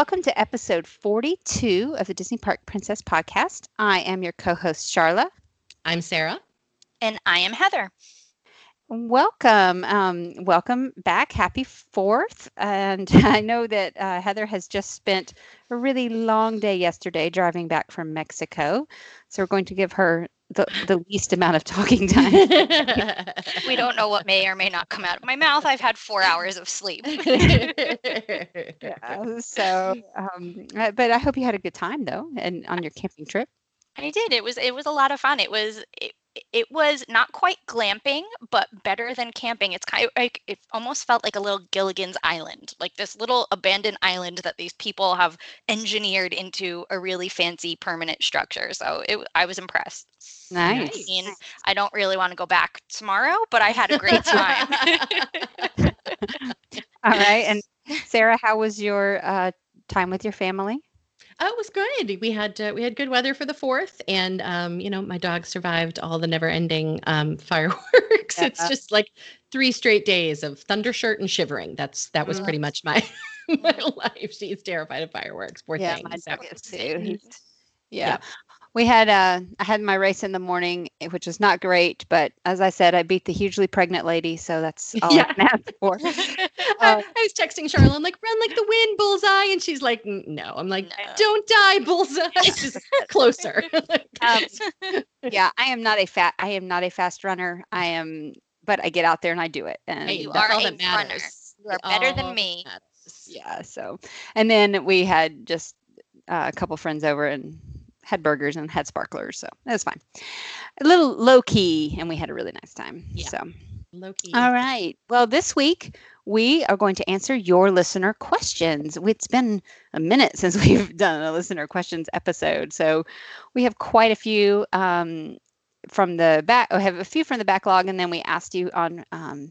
Hello, and welcome to episode 42 of the Disney Park Princess podcast. I am your co host, Charla. I'm Sarah. And I am Heather. Welcome. Um, welcome back. Happy 4th. And I know that uh, Heather has just spent a really long day yesterday driving back from Mexico. So we're going to give her the, the least amount of talking time. we don't know what may or may not come out of my mouth. I've had four hours of sleep. yeah, so, um, but I hope you had a good time though, and on your camping trip. I did. It was it was a lot of fun. It was it, it was not quite glamping, but better than camping. It's kind of like it almost felt like a little Gilligan's Island, like this little abandoned island that these people have engineered into a really fancy permanent structure. So it, I was impressed. Nice. I mean, I don't really want to go back tomorrow, but I had a great time. All right. And Sarah, how was your uh, time with your family? Oh, it was good. We had uh, we had good weather for the fourth, and um, you know my dog survived all the never-ending um, fireworks. Yeah. It's just like three straight days of thunder shirt and shivering. That's that was pretty much my my life. She's terrified of fireworks. Poor yeah, thing. My dog is too. yeah. yeah we had uh, I had my race in the morning, eh, which was not great, but as I said, I beat the hugely pregnant lady, so that's all yeah. I can ask for. Uh, I was texting Charlotte, I'm like, run like the wind, bullseye, and she's like, no. I'm like, no. don't die, bullseye. Just closer. um, yeah, I am not a fat. I am not a fast runner. I am, but I get out there and I do it. And hey, you are a runner. You are better than me. Yeah. So, and then we had just uh, a couple friends over and had burgers and had sparklers, so it was fine. A little low key, and we had a really nice time. Yeah. So low key. All right. Well, this week we are going to answer your listener questions. It's been a minute since we've done a listener questions episode, so we have quite a few. Um, from the back, I have a few from the backlog, and then we asked you on um,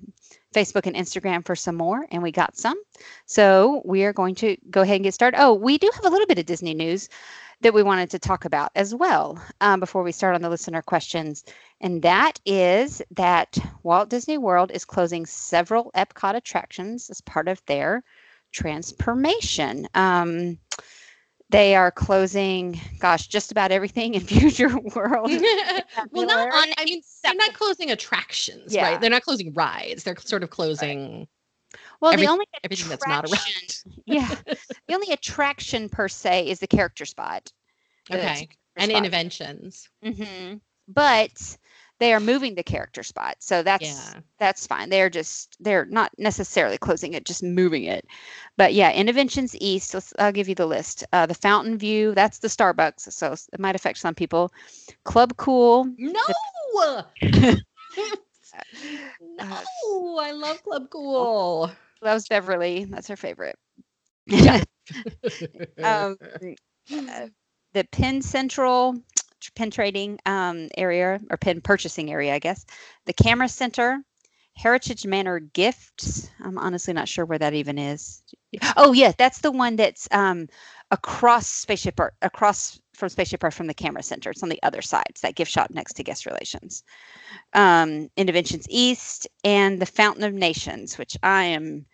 Facebook and Instagram for some more, and we got some. So we are going to go ahead and get started. Oh, we do have a little bit of Disney news that we wanted to talk about as well um, before we start on the listener questions. And that is that Walt Disney World is closing several Epcot attractions as part of their transformation. Um, they are closing, gosh, just about everything in Future World. well, not on. I mean, they're not closing attractions, yeah. right? They're not closing rides. They're sort of closing. Right. Well, Every, the only everything that's not a ride. yeah, the only attraction per se is the character spot. The okay, and spot. Innoventions. Mm-hmm. But they are moving the character spot, so that's yeah. that's fine. They're just they're not necessarily closing it, just moving it. But yeah, Innoventions east. I'll give you the list. Uh, the Fountain View, that's the Starbucks, so it might affect some people. Club Cool. No. The, no, I love Club Cool loves Beverly. That's her favorite. Yeah. um, uh, the Pin Central Penn Trading um, area or Penn Purchasing area, I guess. The Camera Center, Heritage Manor Gifts. I'm honestly not sure where that even is. Oh yeah, that's the one that's um, across Spaceship Earth, across from Spaceship Earth from the Camera Center. It's on the other side. It's that gift shop next to Guest Relations. Um, Innoventions East and the Fountain of Nations, which I am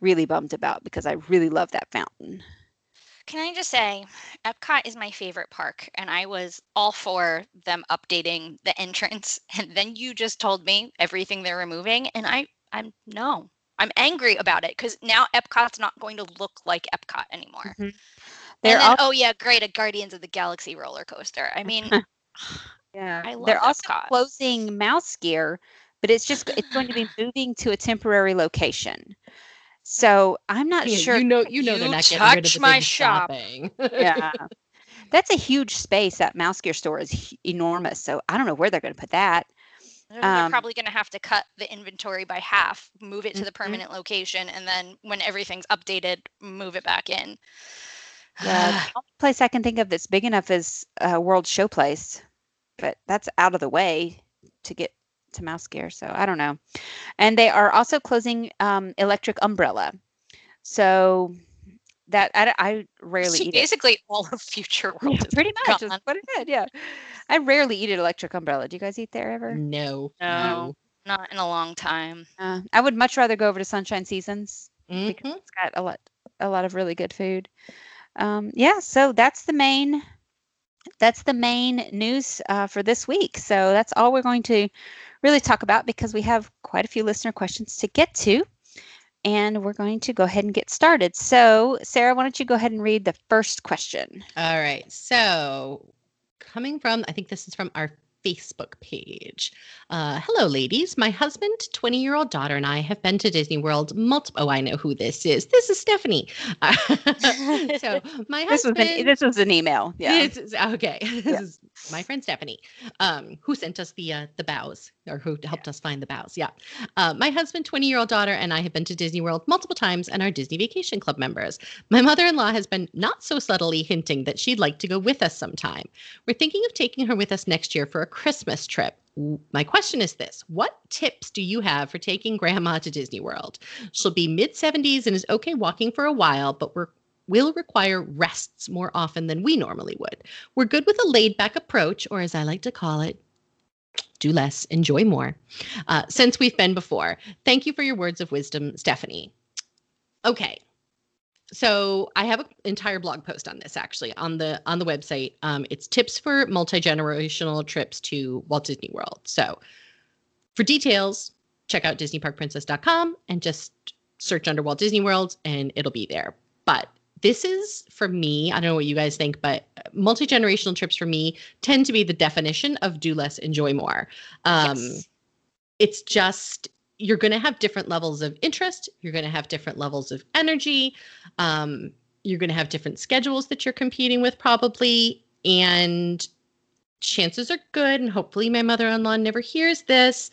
really bummed about because I really love that fountain. Can I just say, Epcot is my favorite park, and I was all for them updating the entrance. And then you just told me everything they're removing, and I, I'm no, I'm angry about it because now Epcot's not going to look like Epcot anymore. Mm-hmm. They're then, also- oh yeah, great, a Guardians of the Galaxy roller coaster. I mean, yeah, I they're Epcot. also closing Mouse Gear, but it's just it's going to be moving to a temporary location. So I'm not yeah, sure. You know, you know, you they're not getting rid of the my shop. yeah, that's a huge space. That Mouse Gear store is enormous. So I don't know where they're going to put that. They're um, probably going to have to cut the inventory by half, move it to the mm-hmm. permanent mm-hmm. location, and then when everything's updated, move it back in. Yeah, the only place I can think of that's big enough is uh, World Showplace, but that's out of the way to get to mouse gear. So I don't know. And they are also closing um, Electric Umbrella. So that I, I rarely so eat basically it. all of Future World. Yeah, pretty much. Is what it did. Yeah. I rarely eat at Electric Umbrella. Do you guys eat there ever? No. No. no. Not in a long time. Uh, I would much rather go over to Sunshine Seasons mm-hmm. because it's got a lot a lot of really good food. Um, yeah, so that's the main that's the main news uh, for this week. So that's all we're going to really talk about because we have quite a few listener questions to get to. And we're going to go ahead and get started. So, Sarah, why don't you go ahead and read the first question? All right. So, coming from, I think this is from our Facebook page. Uh, hello, ladies. My husband, 20 year old daughter, and I have been to Disney World multiple. Oh, I know who this is. This is Stephanie. Uh, so, my this husband. Was an, this was an email. Yeah. okay. This yeah. is my friend Stephanie, um, who sent us the uh, the bows or who helped yeah. us find the bows. Yeah. Uh, my husband, 20 year old daughter, and I have been to Disney World multiple times and are Disney Vacation Club members. My mother in law has been not so subtly hinting that she'd like to go with us sometime. We're thinking of taking her with us next year for a Christmas trip. My question is this What tips do you have for taking grandma to Disney World? She'll be mid 70s and is okay walking for a while, but we're will require rests more often than we normally would. We're good with a laid back approach, or as I like to call it, do less, enjoy more, uh, since we've been before. Thank you for your words of wisdom, Stephanie. Okay. So I have an entire blog post on this actually on the on the website. Um, it's tips for multi generational trips to Walt Disney World. So for details, check out DisneyParkPrincess.com and just search under Walt Disney World and it'll be there. But this is for me, I don't know what you guys think, but multi generational trips for me tend to be the definition of do less, enjoy more. Um, yes. It's just, you're going to have different levels of interest, you're going to have different levels of energy, um, you're going to have different schedules that you're competing with, probably. And chances are good, and hopefully my mother in law never hears this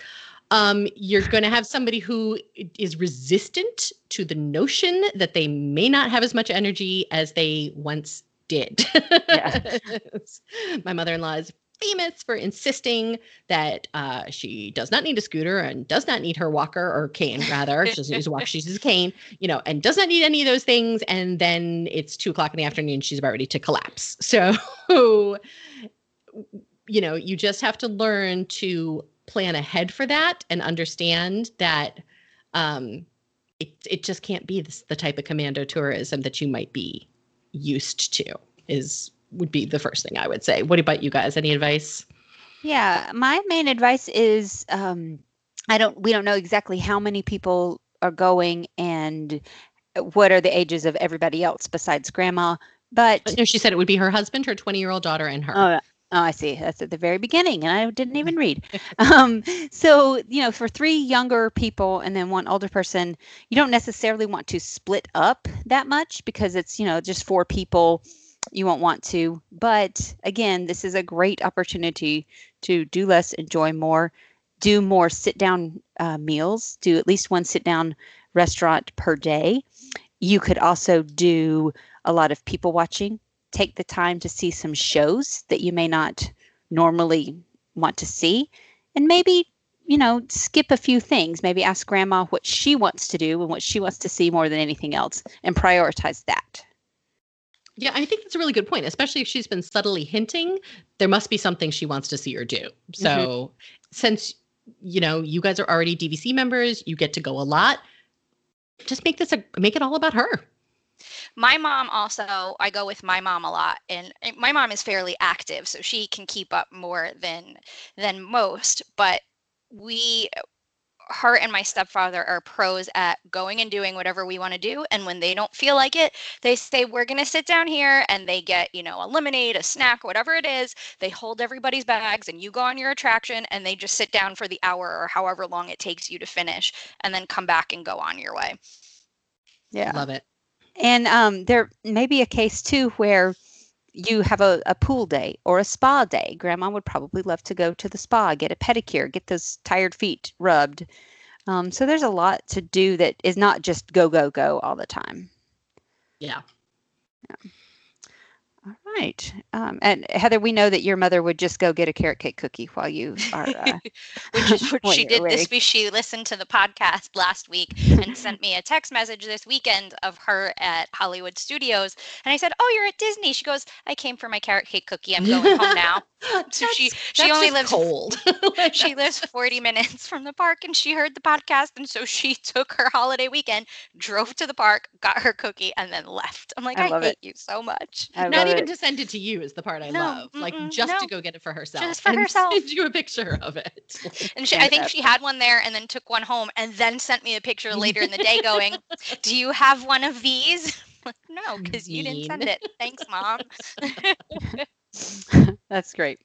um, you're going to have somebody who is resistant to the notion that they may not have as much energy as they once did. My mother in law is famous for insisting that uh, she does not need a scooter and does not need her walker or cane, rather. She doesn't use a walker, she uses a cane, you know, and does not need any of those things. And then it's two o'clock in the afternoon, she's about ready to collapse. So, you know, you just have to learn to plan ahead for that and understand that um, it, it just can't be this, the type of commando tourism that you might be used to is would be the first thing I would say. What about you guys? Any advice? Yeah, my main advice is um, I don't we don't know exactly how many people are going and what are the ages of everybody else besides grandma. But no, she said it would be her husband, her 20 year old daughter, and her. Oh, Oh, I see. That's at the very beginning, and I didn't even read. Um, so, you know, for three younger people and then one older person, you don't necessarily want to split up that much because it's, you know, just four people. You won't want to. But again, this is a great opportunity to do less, enjoy more, do more sit down uh, meals, do at least one sit down restaurant per day. You could also do a lot of people watching take the time to see some shows that you may not normally want to see and maybe you know skip a few things. Maybe ask grandma what she wants to do and what she wants to see more than anything else and prioritize that. Yeah i think that's a really good point especially if she's been subtly hinting there must be something she wants to see or do. So mm-hmm. since you know you guys are already dvc members you get to go a lot just make this a make it all about her my mom also, I go with my mom a lot, and my mom is fairly active, so she can keep up more than than most. But we her and my stepfather are pros at going and doing whatever we want to do and when they don't feel like it they say we're going to sit down here and they get you know a lemonade a snack whatever it is they hold everybody's bags and you go on your attraction and they just sit down for the hour or however long it takes you to finish and then come back and go on your way yeah love it and um, there may be a case too where you have a, a pool day or a spa day. Grandma would probably love to go to the spa, get a pedicure, get those tired feet rubbed. Um, so there's a lot to do that is not just go, go, go all the time. Yeah. yeah. Right. Um, and Heather, we know that your mother would just go get a carrot cake cookie while you are. Uh, Which is what she did this week. She listened to the podcast last week and sent me a text message this weekend of her at Hollywood Studios. And I said, Oh, you're at Disney. She goes, I came for my carrot cake cookie. I'm going home now. So she she only just lives cold. She lives 40 minutes from the park and she heard the podcast and so she took her holiday weekend drove to the park got her cookie and then left i'm like I i, love hate it. you so much I not even it. to send it to you is the part I No, love. Like just to go get it for herself. Just for and herself. Send you a picture of it. and she, i think she had one there and then took one home and then sent me a picture later in the day going do you have one of these like, no because you didn't send it thanks mom That's great.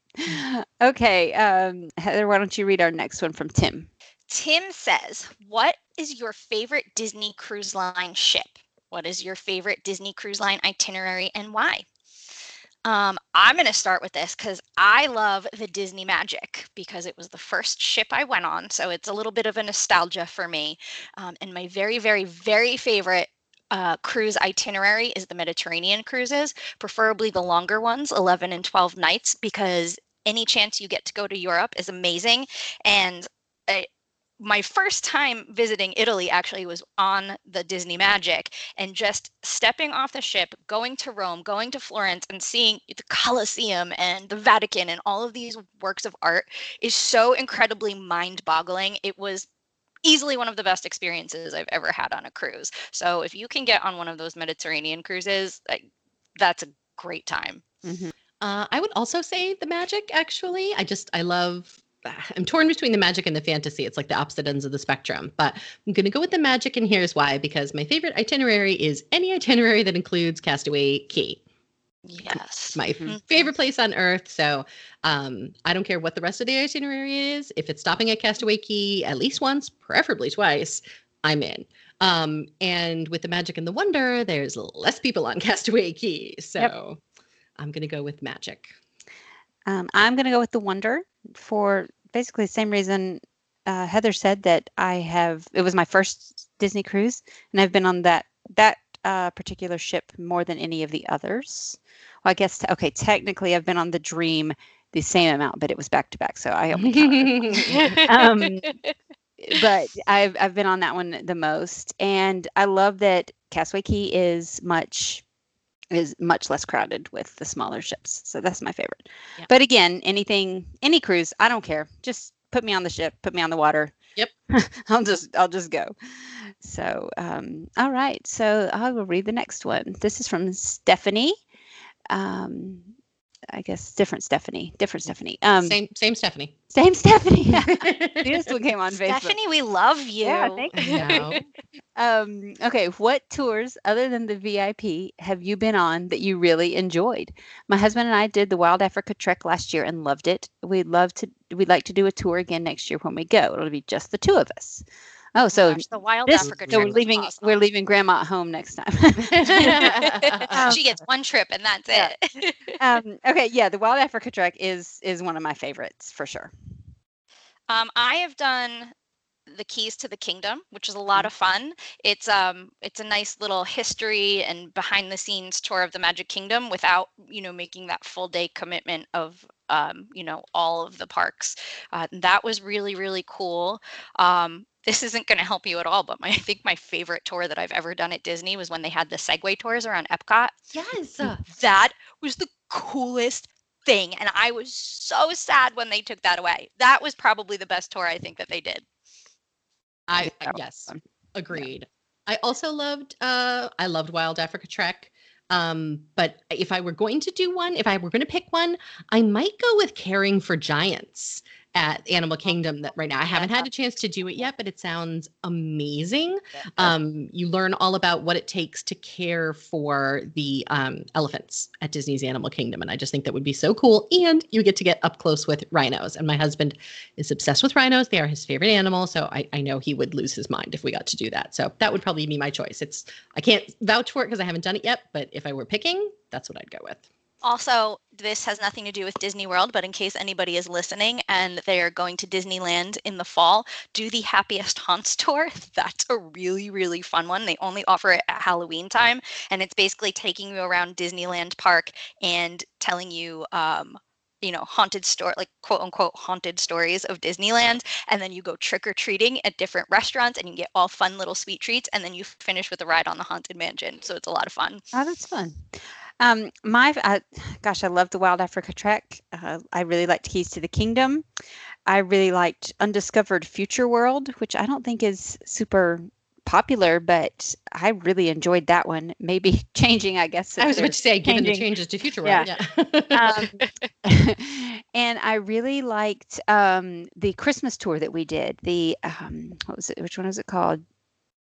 Okay, um, Heather, why don't you read our next one from Tim? Tim says, What is your favorite Disney cruise line ship? What is your favorite Disney cruise line itinerary and why? Um, I'm going to start with this because I love the Disney Magic because it was the first ship I went on. So it's a little bit of a nostalgia for me. Um, and my very, very, very favorite uh, cruise itinerary is the Mediterranean cruises, preferably the longer ones, 11 and 12 nights, because any chance you get to go to Europe is amazing. And my first time visiting Italy actually was on the Disney Magic and just stepping off the ship, going to Rome, going to Florence, and seeing the Colosseum and the Vatican and all of these works of art is so incredibly mind boggling. It was easily one of the best experiences I've ever had on a cruise. So if you can get on one of those Mediterranean cruises, that's a great time. Uh, I would also say the magic. Actually, I just I love. I'm torn between the magic and the fantasy. It's like the opposite ends of the spectrum. But I'm going to go with the magic, and here's why: because my favorite itinerary is any itinerary that includes Castaway Cay. Yes. my Mhm. favorite place on earth. So um, I don't care what the rest of the itinerary is. If it's stopping at Castaway Cay at least once, preferably twice, I'm in. Um, and with the magic and the wonder, there's less people on Castaway Cay. So I'm going to go with magic. Um, I'm going to go with the Wonder for basically the same reason uh, Heather said that I have. It was my first Disney cruise, and I've been on that that uh, particular ship more than any of the others. Well, I guess t- okay. Technically, I've been on the Dream the same amount, but it was back to back, so I only um, but I've I've been on that one the most, and I love that Castaway Cay is much is much less crowded with the smaller ships. So that's my favorite. Yeah. But again, anything, any cruise, I don't care. Just put me on the ship, put me on the water. Yep. I'll just I'll just go. So um, all right. So I will read the next one. This is from Stephanie. Um, I guess different Stephanie, different Stephanie. Um, same, same Stephanie. same Stephanie. this one came on Facebook. Stephanie, we love you. Yeah, thank you. No. Um, okay, what tours other than the VIP have you been on that you really enjoyed? My husband and I did the Wild Africa Trek last year and loved it. We'd love to we'd like to do a tour again next year when we go. It'll be just the two of us. Oh, so Gosh, the Wild this Africa so trip we're leaving awesome. we're leaving grandma at home next time. Um, she gets one trip and that's yeah. it. um, okay, yeah, the Wild Africa Trek is is one of my favorites for sure. Um, I have done the Keys to the Kingdom, which is a lot of fun. It's um it's a nice little history and behind the scenes tour of the Magic Kingdom without you know making that full day commitment of um you know all of the parks. Uh, that was really really cool. Um, this isn't going to help you at all, but my, I think my favorite tour that I've ever done at Disney was when they had the Segway tours around Epcot. yes. That was the coolest thing, and I was so sad when they took that away. That was probably the best tour I think that they did. I yes, fun. agreed. I also loved uh I loved Wild Africa Trek. Um, but if I were going to do one, if I were going to pick one, I might go with Caring for Giants at Animal Kingdom that right now. I haven't had a chance to do it yet, but it sounds amazing. Um, you learn all about what it takes to care for the um, elephants at Disney's Animal Kingdom. And I just think that would be so cool. And you get to get up close with rhinos. And my husband is obsessed with rhinos. They are his favorite animal. So I, I know he would lose his mind if we got to do that. So that would probably be my choice. It's I can't vouch for it because I haven't done it yet, but if I were picking, that's what I'd go with. Also, this has nothing to do with Disney World, but in case anybody is listening and they are going to Disneyland in the fall, do the Happiest Haunts tour. That's a really, really fun one. They only offer it at Halloween time, and it's basically taking you around Disneyland Park and telling you, um, you know, haunted story, like quote unquote haunted stories of Disneyland. And then you go trick or treating at different restaurants, and you get all fun little sweet treats, and then you finish with a ride on the Haunted Mansion. So it's a lot of fun. Oh, that's fun. Um, my, gosh, I love the Wild Africa Trek. Uh, I really liked Keys to the Kingdom. I really liked Undiscovered Future World, which I don't think is super popular, but I really enjoyed that one. Maybe changing, I guess. I was about to say, given the changes to Future World. Yeah. yeah. um, and I really liked um, the Christmas tour that we did. The um, what was it? Which one was it called?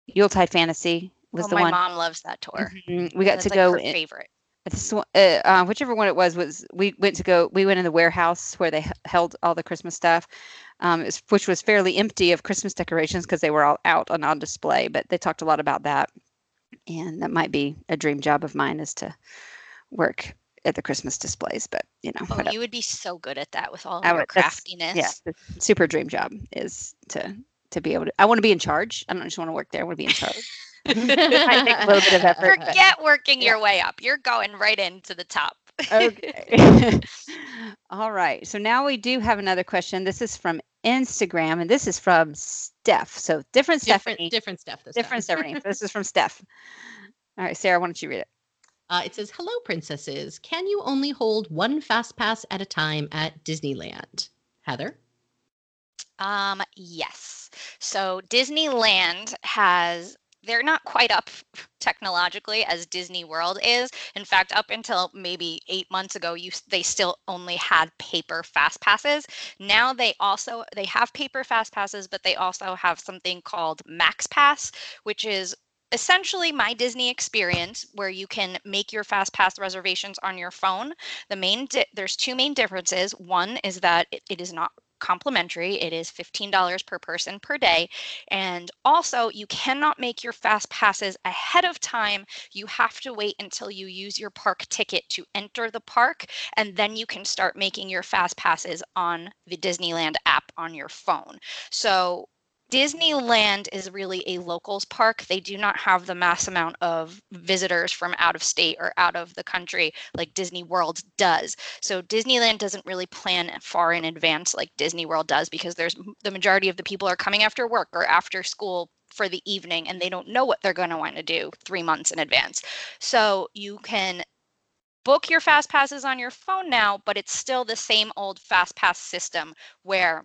Yuletide Fantasy was oh, the my one. My mom loves that tour. Mm-hmm. We got That's to like go. in- favorite. This one, uh, uh, whichever one it was was we went to go we went in the warehouse where they h- held all the christmas stuff um, which was fairly empty of christmas decorations because they were all out and on display but they talked a lot about that. And that might be a dream job of mine is to work at the christmas displays but you know Oh, you would be so good at that with all I your would- craftiness. yeah super dream job is to to be able to i want to be in charge. I don't just want to work there i want to be in charge Might take a little bit of effort, but- Forget working Yeah. your way up. You're going right into the top. okay. All right. So now we do have another question. This is from Instagram, and this is from Steph. So different different, Stephanie. different stuff. This Different time. Stephanie. this is from Steph. All right, Sarah, why don't you read it? Uh, it says, "Hello, princesses. Can you only hold one fast pass at a time at Disneyland?" Heather. Um, yes. So Disneyland has they're not quite up technologically as Disney World is. In fact, up until maybe 8 months ago, you they still only had paper fast passes. Now they also they have paper fast passes, but they also have something called Max Pass, which is essentially my Disney experience where you can make your fast pass reservations on your phone. The main di- there's two main differences. One is that it, it is not complimentary. It is $15 per person per day. And also, you cannot make your fast passes ahead of time. You have to wait until you use your park ticket to enter the park, and then you can start making your fast passes on the Disneyland app on your phone. So, Disneyland is really a locals park. They do not have the mass amount of visitors from out of state or out of the country like Disney World does. So Disneyland doesn't really plan far in advance like Disney World does because there's the majority of the people are coming after work or after school for the evening and they don't know what they're going to want to do 3 months in advance. So you can book your fast passes on your phone now, but it's still the same old fast pass system where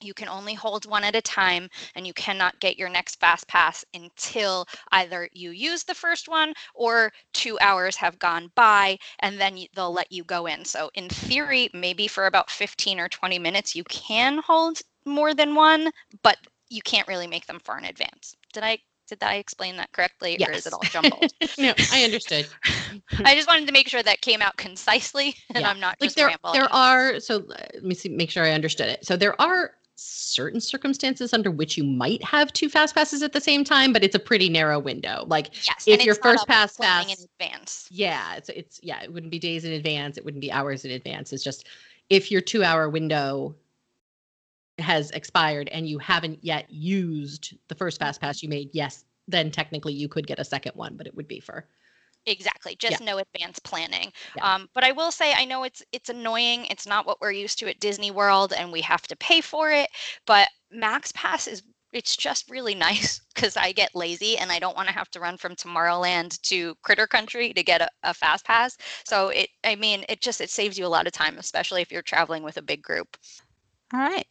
you can only hold one at a time and you cannot get your next fast pass until either you use the first one or two hours have gone by and then they'll let you go in. So in theory maybe for about 15 or 20 minutes you can hold more than one but you can't really make them far in advance. Did i did i explain that correctly or is it all jumbled? No, I understood. i just wanted to make sure that came out concisely and Yeah. i'm not like just there rambling. there are so let me see make sure i understood it. So there are certain circumstances under which you might have two fast passes at the same time but it's a pretty narrow window. Like yes if your first pass pass- in advance. Yeah it's it's yeah it wouldn't be days in advance it wouldn't be hours in advance. It's just if your two hour window has expired and you haven't yet used the first fast pass you made yes then technically you could get a second one but it would be for Exactly. Just no advance planning. Yeah. Um, but I will say, I know it's it's annoying. It's not what we're used to at Disney World, and we have to pay for it. But Max Pass is it's just really nice because I get lazy and I don't want to have to run from Tomorrowland to Critter Country to get a, a fast pass. So it, I mean, it just it saves you a lot of time, especially if you're traveling with a big group. All right.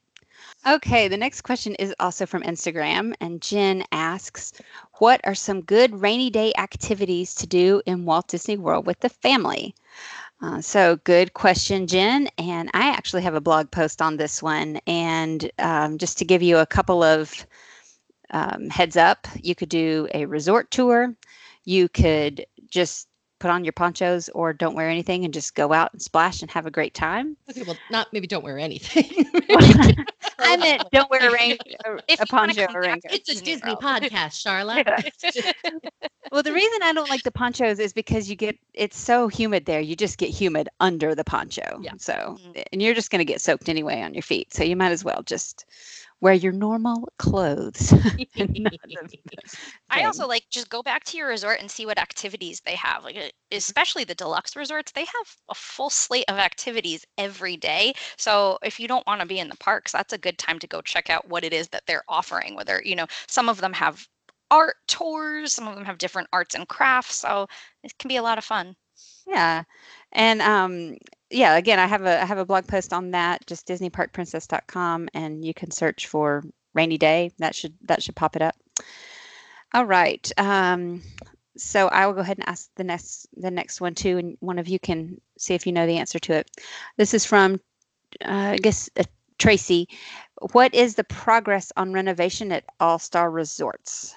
Okay, the next question is also from Instagram, and Jen asks, "What are some good rainy day activities to do in Walt Disney World with the family?" Uh, so, good question, Jen. And I actually have a blog post on this one. And um, just to give you a couple of um, heads up, you could do a resort tour. You could just put on your ponchos or don't wear anything and just go out and splash and have a great time. okay well not maybe don't wear anything I meant don't wear a rain a, If a you poncho or back rain it's a Disney disney World. podcast charlotte Well, the reason I don't like the ponchos is because you get it's so humid there. You just get humid under the poncho. Yeah. So Mhm. and you're just going to get soaked anyway on your feet. So you might as well just wear your normal clothes. and not the I also like just go back to your resort and see what activities they have. Like especially the deluxe resorts, they have a full slate of activities every day. So if you don't want to be in the parks, that's a good time to go check out what it is that they're offering. Whether, you know, some of them have art tours, some of them have different arts and crafts. So it can be a lot of fun. Yeah. And um yeah, again, I have a I have a blog post on that, just disneyparkprincess.com and you can search for rainy day. That should that should pop it up. All right. Um so I will go ahead and ask the next the next one too, and one of you can see if you know the answer to it. This is from uh, I guess uh, Tracy. What is the progress on renovation at All Star Resorts?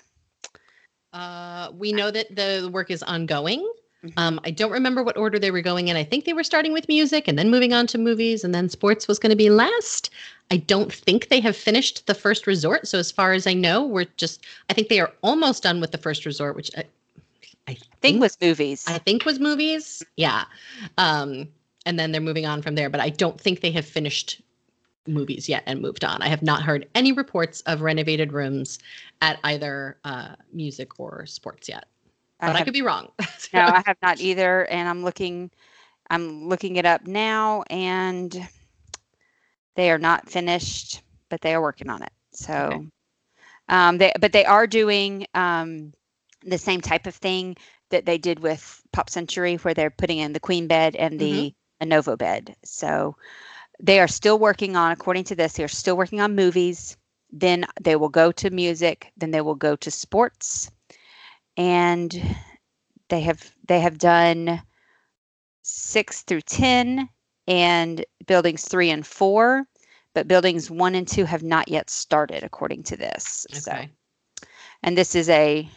Uh, we know that the work is ongoing. Mhm. Um, I don't remember what order they were going in. I think they were starting with music and then moving on to movies, and then sports was going to be last. I don't think they have finished the first resort. So as far as I know, we're just. I think they are almost done with the first resort, which I, I Think was movies. I think was movies. Yeah. Um, and then they're moving on from there, but I don't think they have finished movies yet and moved on. I have not heard any reports of renovated rooms at either uh, music or sports yet, but I, have- could be wrong. no, I have not either, and I'm looking. I'm looking it up now, and they are not finished, but they are working on it. So, um, they but they are doing um, the same type of thing that they did with Pop Century, where they're putting in the queen bed and the Anovo bed. So, they are still working on, according to this, they are still working on movies. Then they will go to music. Then they will go to sports, and they have they have done six through ten and buildings three and four but buildings one and two have not yet started according to this so. Okay. and this is a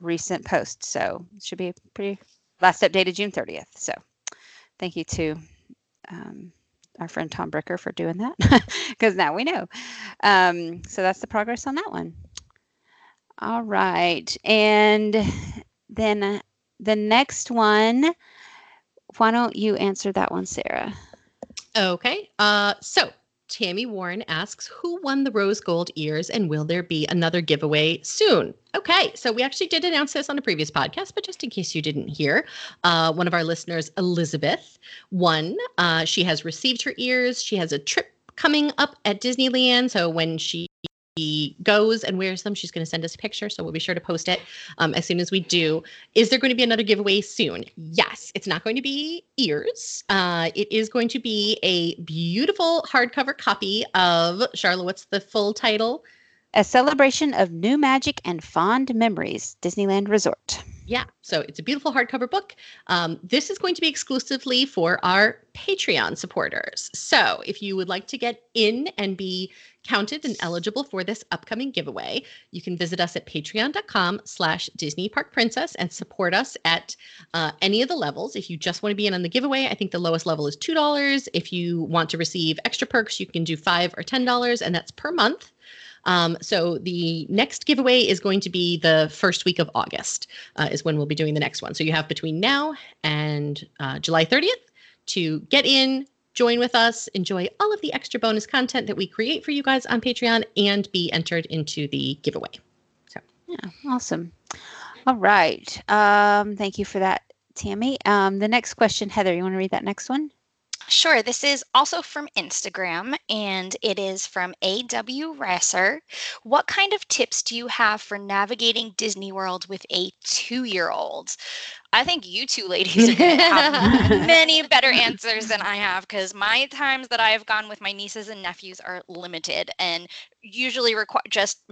recent post so it should be pretty last updated june 30th so. Thank you to um, our friend tom bricker for doing that because now we know. Um, so that's the progress on that one all right and then uh, the next one why don't you answer that one sarah Okay. Uh, so Tammy Warren asks, "Who won the rose gold ears, and will there be another giveaway soon?" Okay, so we actually did announce this on a previous podcast, but just in case you didn't hear, uh, one of our listeners, Elizabeth, won. Uh, she has received her ears. She has a trip coming up at Disneyland, so when she goes and wears them, she's going to send us a picture. So we'll be sure to post it um, as soon as we do. Is there going to be another giveaway soon? Yes. It's not going to be ears. Uh, it is going to be a beautiful hardcover copy of Charlotte. What's the full title? a celebration of new magic and fond memories disneyland resort Yeah. So it's a beautiful hardcover book. Um, this is going to be exclusively for our Patreon supporters. So if you would like to get in and be counted and eligible for this upcoming giveaway, you can visit us at patreon.com slash Disney Park Princess and support us at uh, any of the levels. If you just want to be in on the giveaway, I think the lowest level is $2. If you want to receive extra perks, you can do 5 or $10, and that's per month. Um, so the next giveaway is going to be the first week of August, uh, is when we'll be doing the next one. So you have between now and uh, July 30th to get in, join with us, enjoy all of the extra bonus content that we create for you guys on Patreon, and be entered into the giveaway. So, yeah. Awesome. All right um, thank you for that tammy. Um, the next question heather you want to read that next one Sure. This is also from Instagram and it is from AW Rasser. What kind of tips do you have for navigating Disney World with a two year old? I think you two ladies are going to have many better answers than I have because my times that I have gone with my nieces and nephews are limited and usually require just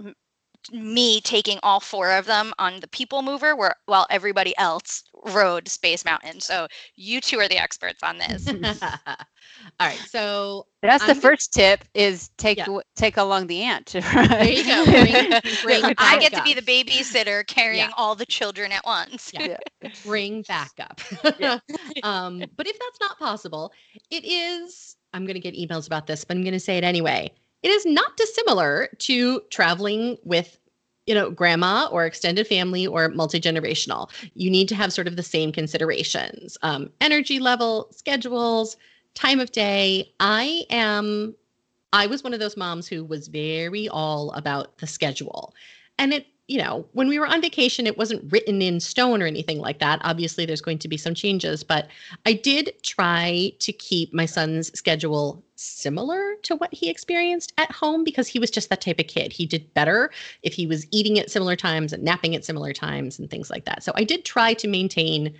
me taking all four of them on the people mover where while everybody else rode Space Mountain. So you two are the experts on this. all right. So that's the I'm gonna- first tip is take Yeah. take along the aunt there you go. Bring, bring I back get to be up. the babysitter carrying Yeah. all the children at once. Yeah. bring back up. Yeah. um, but if that's not possible, it is, I'm going to get emails about this, but I'm going to say it anyway. It is not dissimilar to traveling with, you know, grandma or extended family or multi generational. You need to have sort of the same considerations um, energy level, schedules, time of day. I am, I was one of those moms who was very all about the schedule. And it, you know, when we were on vacation, it wasn't written in stone or anything like that. Obviously, there's going to be some changes, but I did try to keep my son's schedule similar to what he experienced at home because he was just that type of kid. He did better if he was eating at similar times and napping at similar times and things like that. So I did try to maintain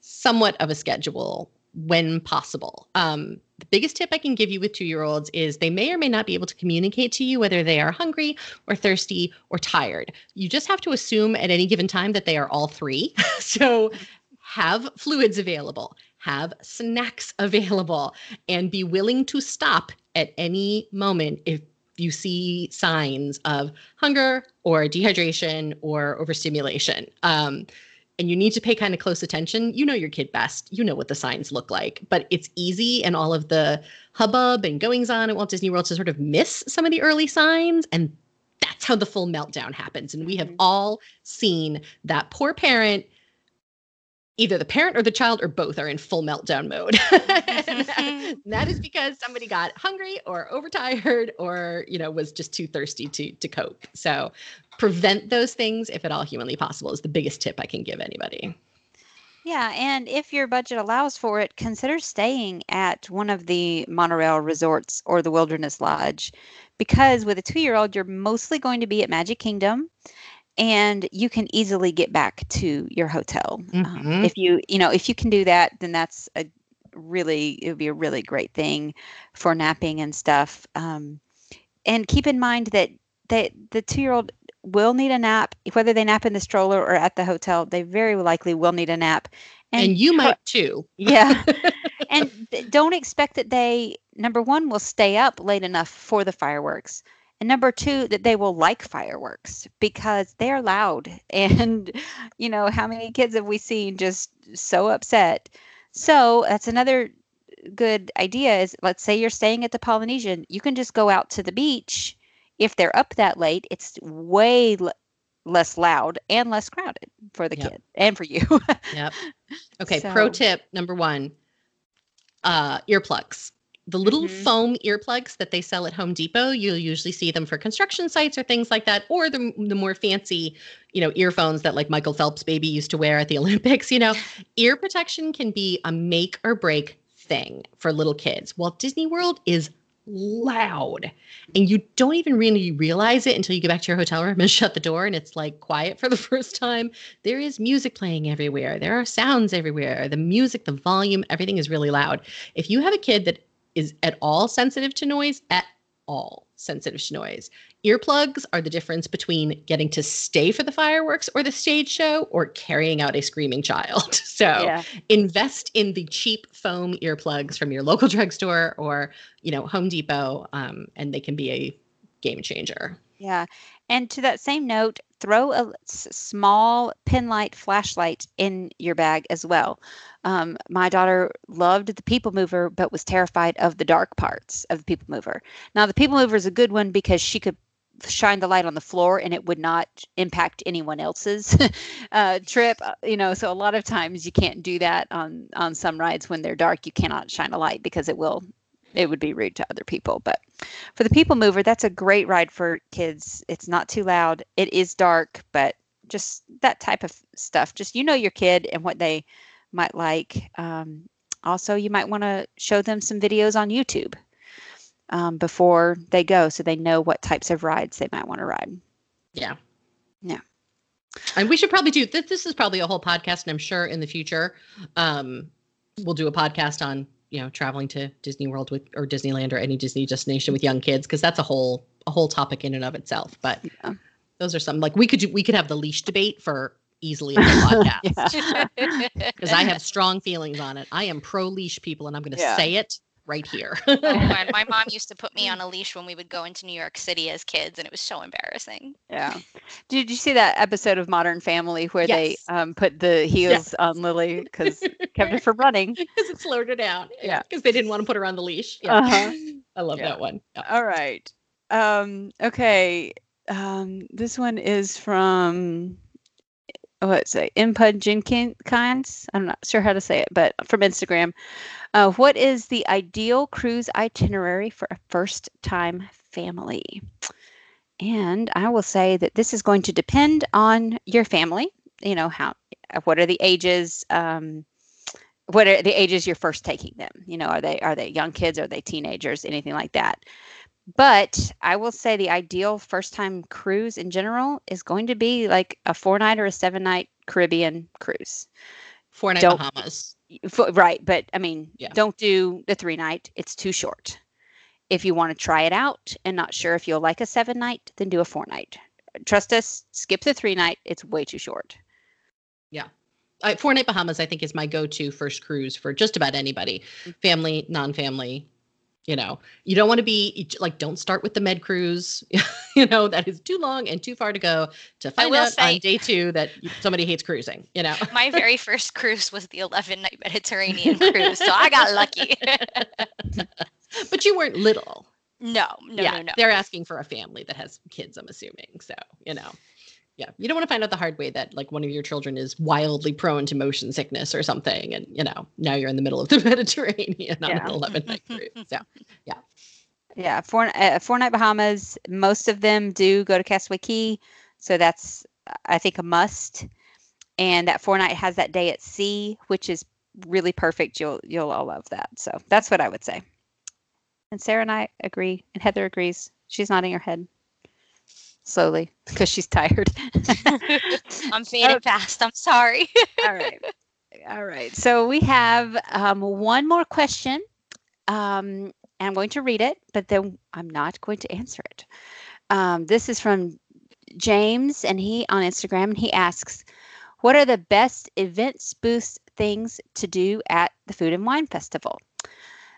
somewhat of a schedule when possible. Um, the biggest tip I can give you with two year olds is they may or may not be able to communicate to you whether they are hungry or thirsty or tired. You just have to assume at any given time that they are all three. so have fluids available, have snacks available, and be willing to stop at any moment if you see signs of hunger or dehydration or overstimulation. Um, and you need to pay kind of close attention. You know your kid best. You know what the signs look like, but it's easy and all of the hubbub and goings on at Walt Disney World to sort of miss some of the early signs. And that's how the full meltdown happens. And we have mm-hmm. all seen that poor parent either the parent or the child or both are in full meltdown mode. that is because somebody got hungry or overtired or, you know, was just too thirsty to to cope. So prevent those things if at all humanly possible is the biggest tip I can give anybody. Yeah, and if your budget allows for it, consider staying at one of the monorail resorts or the Wilderness Lodge because with a 2-year-old you're mostly going to be at Magic Kingdom and you can easily get back to your hotel. Um, mm-hmm. Um, if you, you know, if you can do that, then that's a really, it would be a really great thing for napping and stuff. Um, and keep in mind that that the two year old will need a nap, whether they nap in the stroller or at the hotel. They very likely will need a nap. And, and you might too. Yeah. and don't expect that they, number one, will stay up late enough for the fireworks. And number two, that they will like fireworks because they're loud. And, you know, how many kids have we seen just so upset? So that's another good idea is let's say you're staying at the Polynesian, you can just go out to the beach. If they're up that late, it's way l- less loud and less crowded for the yep. kid and for you. yep. Okay. So, pro tip number one uh, earplugs the little mm-hmm. foam earplugs that they sell at Home Depot, you'll usually see them for construction sites or things like that, or the, the more fancy, you know, earphones that like Michael Phelps' baby used to wear at the Olympics. You know, ear protection can be a make or break thing for little kids. Walt Disney World is loud. And you don't even really realize it until you get back to your hotel room and shut the door and it's like quiet for the first time. There is music playing everywhere. There are sounds everywhere. The music the volume everything is really loud. If you have a kid that is at all sensitive to noise, at all sensitive to noise. Earplugs are the difference between getting to stay for the fireworks or the stage show or carrying out a screaming child. So yeah. invest in the cheap foam earplugs from your local drugstore or, you know, Home Depot, um, and they can be a game changer. Yeah. And to that same note, throw a small pin light flashlight in your bag as well. Um, my daughter loved the People Mover, but was terrified of the dark parts of the People Mover. Now, the People Mover is a good one because she could shine the light on the floor and it would not impact anyone else's uh, trip uh, you know so a lot of times you can't do that on on some rides when they're dark you cannot shine a light because it will it would be rude to other people but for the people mover that's a great ride for kids it's not too loud it is dark but just that type of stuff just you know your kid and what they might like. Um, also, you might want to show them some videos on YouTube um, before they go so they know what types of rides they might want to ride. Yeah. Yeah. And we should probably do this. This is probably a whole podcast, and I'm sure in the future um, we'll do a podcast on you know traveling to Disney World with or Disneyland or any Disney destination with young kids because that's a whole a whole topic in and of itself. But yeah. those are some like we could do, we could have the leash debate for easily in the podcast because I have strong feelings on it. I am pro leash people, and I'm going to yeah. say it right here. oh, my mom used to put me on a leash when we would go into New York City as kids, and it was so embarrassing. Yeah. Did you see that episode of Modern Family where yes. they um, put the heels on Lily because kept her from running? Because it slowed her down. Yeah. Because they didn't want to put her on the leash. Yeah. Uh-huh. I love yeah. that one. Yeah. All right. Um, okay. Um, this one is from what's it, Impud Jenkins? I'm not sure how to say it, but from Instagram. Uh, what is the ideal cruise itinerary for a first time family? And I will say that this is going to depend on your family. You know, how, what are the ages? Um, what are the ages you're first taking them? You know, are they are they young kids? Are they teenagers? Anything like that? But I will say the ideal first time cruise in general is going to be like a four night or a seven night Caribbean cruise. Four night Don't- Bahamas. F- right, but I mean, Yeah. don't do the three night. It's too short. If you want to try it out and not sure if you'll like a seven night, then do a four night. Trust us, skip the three night. It's way too short. Yeah. Uh, Four night Bahamas, I think, is my go to first cruise for just about anybody, Mm. family, non family. You know, you don't want to be like, don't start with the med cruise. you know, that is too long and too far to go to find out on say- day two that somebody hates cruising. You know, My very first cruise was the 11 night Mediterranean cruise, so I got lucky. but you weren't little. no, no, yeah, no, no. they're asking for a family that has kids. I'm assuming. So you know, yeah, you don't want to find out the hard way that like one of your children is wildly prone to motion sickness or something, and you know now you're in the middle of the Mediterranean on Yeah. an 11 night cruise. So Yeah, four uh, four night Bahamas. Most of them do go to Castaway Cay, so that's I think a must. And that four night has that day at sea, which is really perfect. You'll you'll all love that. So that's what I would say. And Sarah and I agree, and Heather agrees. She's nodding her head slowly because she's tired. I'm fading fast. I'm sorry. all right. All right. So we have um, one more question. Um, and I'm going to read it, but then I'm not going to answer it. Um, this is from James, and he on Instagram, and he asks, "What are the best events boost things to do at the Food and Wine Festival?"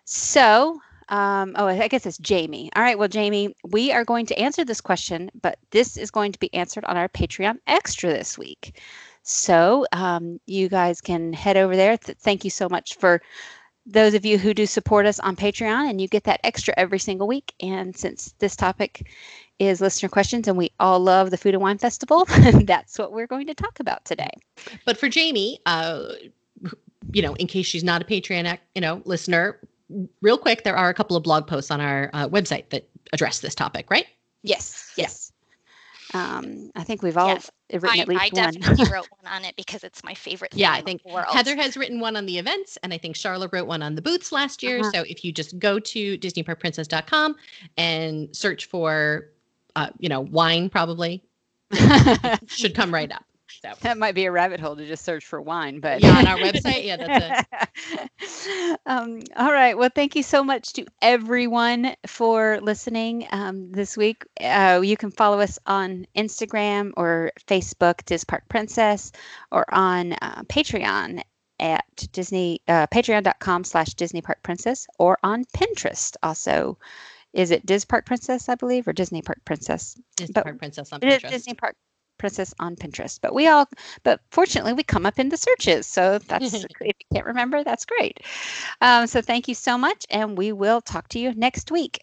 So, um, oh, I guess it's Jamie. All right, well, Jamie, we are going to answer this question, but this is going to be answered on our Patreon extra this week. So um, you guys can head over there. Th- thank you so much for those of you who do support us on Patreon, and you get that extra every single week. And since this topic is listener questions, and we all love the Food and Wine Festival, that's what we're going to talk about today. But for Jamie, uh, you know, in case she's not a Patreon, you know, listener, real quick, there are a couple of blog posts on our uh, website that address this topic, right? Yes, yes. Um, I think we've all Yes, written I, at least I one. definitely wrote one on it because it's my favorite thing Yeah, I in think the world. Heather has written one on the events, and I think Charlotte wrote one on the booths last year. Uh-huh. So if you just go to DisneyParkPrincess.com and search for, uh, you know, wine, probably should come right up. So that might be a rabbit hole to just search for wine, but yeah, on our website, yeah, that's it. um, all right. Well, thank you so much to everyone for listening um, this week. Uh, you can follow us on Instagram or Facebook, Dis Park Princess, or on uh, Patreon at Disney uh, Patreon.com slash Disney Park Princess, or on Pinterest. Also, is it Dis Park Princess, I believe, or Disney Park Princess? Disney But Park Princess on Pinterest. Disney Park Princess on Pinterest. But we all, but fortunately, we come up in the searches. So that's, if you can't remember, that's great. Um, so thank you so much. And we will talk to you next week.